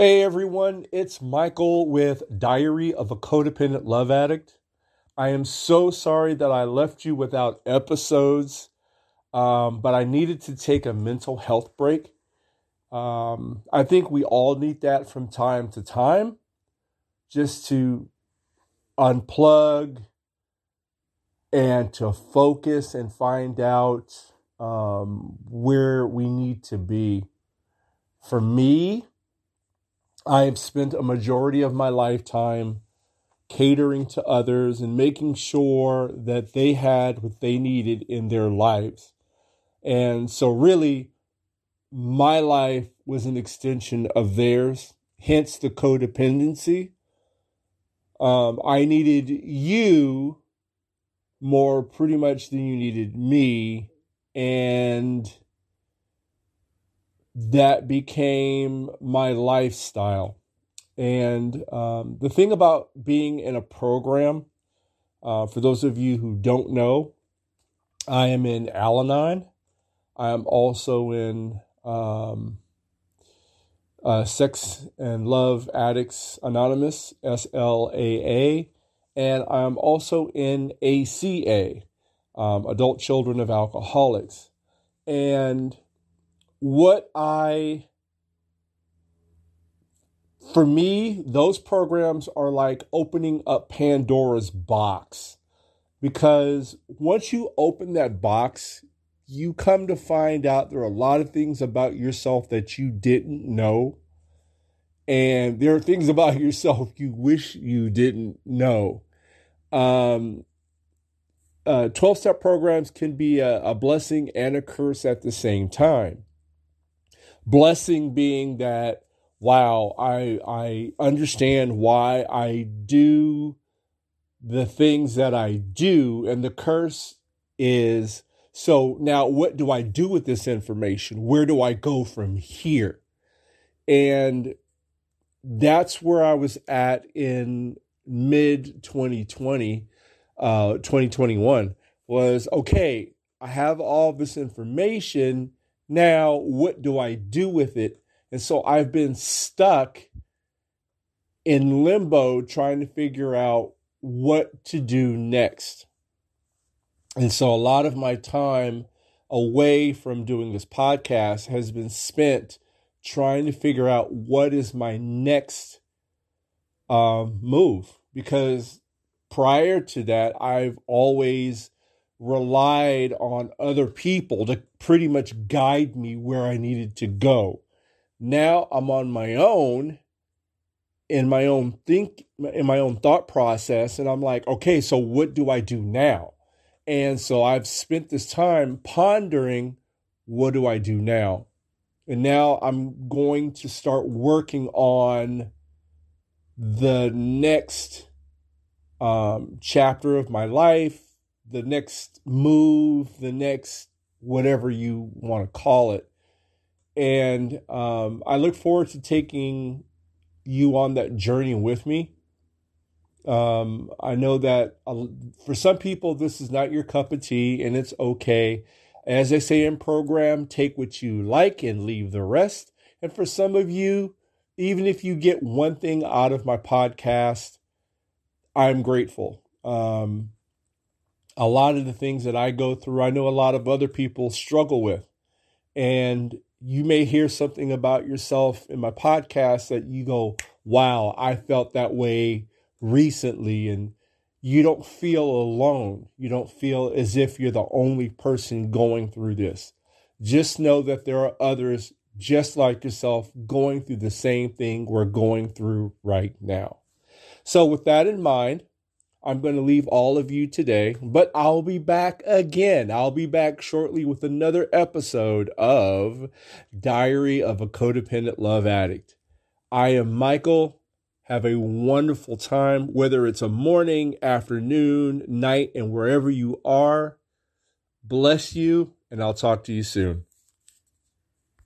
Hey everyone, it's Michael with Diary of a Codependent Love Addict. I am so sorry that I left you without episodes, um, but I needed to take a mental health break. Um, I think we all need that from time to time just to unplug and to focus and find out um, where we need to be. For me, I have spent a majority of my lifetime catering to others and making sure that they had what they needed in their lives. And so, really, my life was an extension of theirs, hence the codependency. Um, I needed you more pretty much than you needed me. And that became my lifestyle. And um, the thing about being in a program, uh, for those of you who don't know, I am in Al Anon. I am also in um, uh, Sex and Love Addicts Anonymous, SLAA, and I'm also in ACA, um, Adult Children of Alcoholics. And what I for me, those programs are like opening up Pandora's box because once you open that box, you come to find out there are a lot of things about yourself that you didn't know. And there are things about yourself you wish you didn't know. Um, uh, 12 step programs can be a, a blessing and a curse at the same time. Blessing being that, wow, I, I understand why I do the things that I do. And the curse is, so now what do I do with this information? Where do I go from here? And that's where I was at in mid 2020, uh, 2021 was okay, I have all this information now, what do I do with it? And so I've been stuck in limbo trying to figure out what to do next. And so a lot of my time away from doing this podcast has been spent trying to figure out what is my next um, move. Because prior to that, I've always relied on other people to pretty much guide me where I needed to go. Now I'm on my own in my own think in my own thought process and I'm like, okay, so what do I do now? And so I've spent this time pondering what do I do now? And now I'm going to start working on the next um, chapter of my life, the next move, the next whatever you want to call it. And um, I look forward to taking you on that journey with me. Um, I know that for some people, this is not your cup of tea, and it's okay. As I say in program, take what you like and leave the rest. And for some of you, even if you get one thing out of my podcast, I'm grateful. Um, a lot of the things that I go through, I know a lot of other people struggle with. And you may hear something about yourself in my podcast that you go, wow, I felt that way recently. And you don't feel alone. You don't feel as if you're the only person going through this. Just know that there are others just like yourself going through the same thing we're going through right now. So, with that in mind, I'm going to leave all of you today, but I'll be back again. I'll be back shortly with another episode of Diary of a Codependent Love Addict. I am Michael. Have a wonderful time, whether it's a morning, afternoon, night, and wherever you are. Bless you, and I'll talk to you soon.